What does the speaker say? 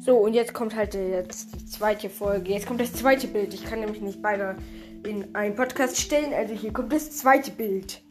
So, und jetzt kommt halt äh, jetzt die zweite Folge. Jetzt kommt das zweite Bild. Ich kann nämlich nicht beide in einen Podcast stellen. Also hier kommt das zweite Bild.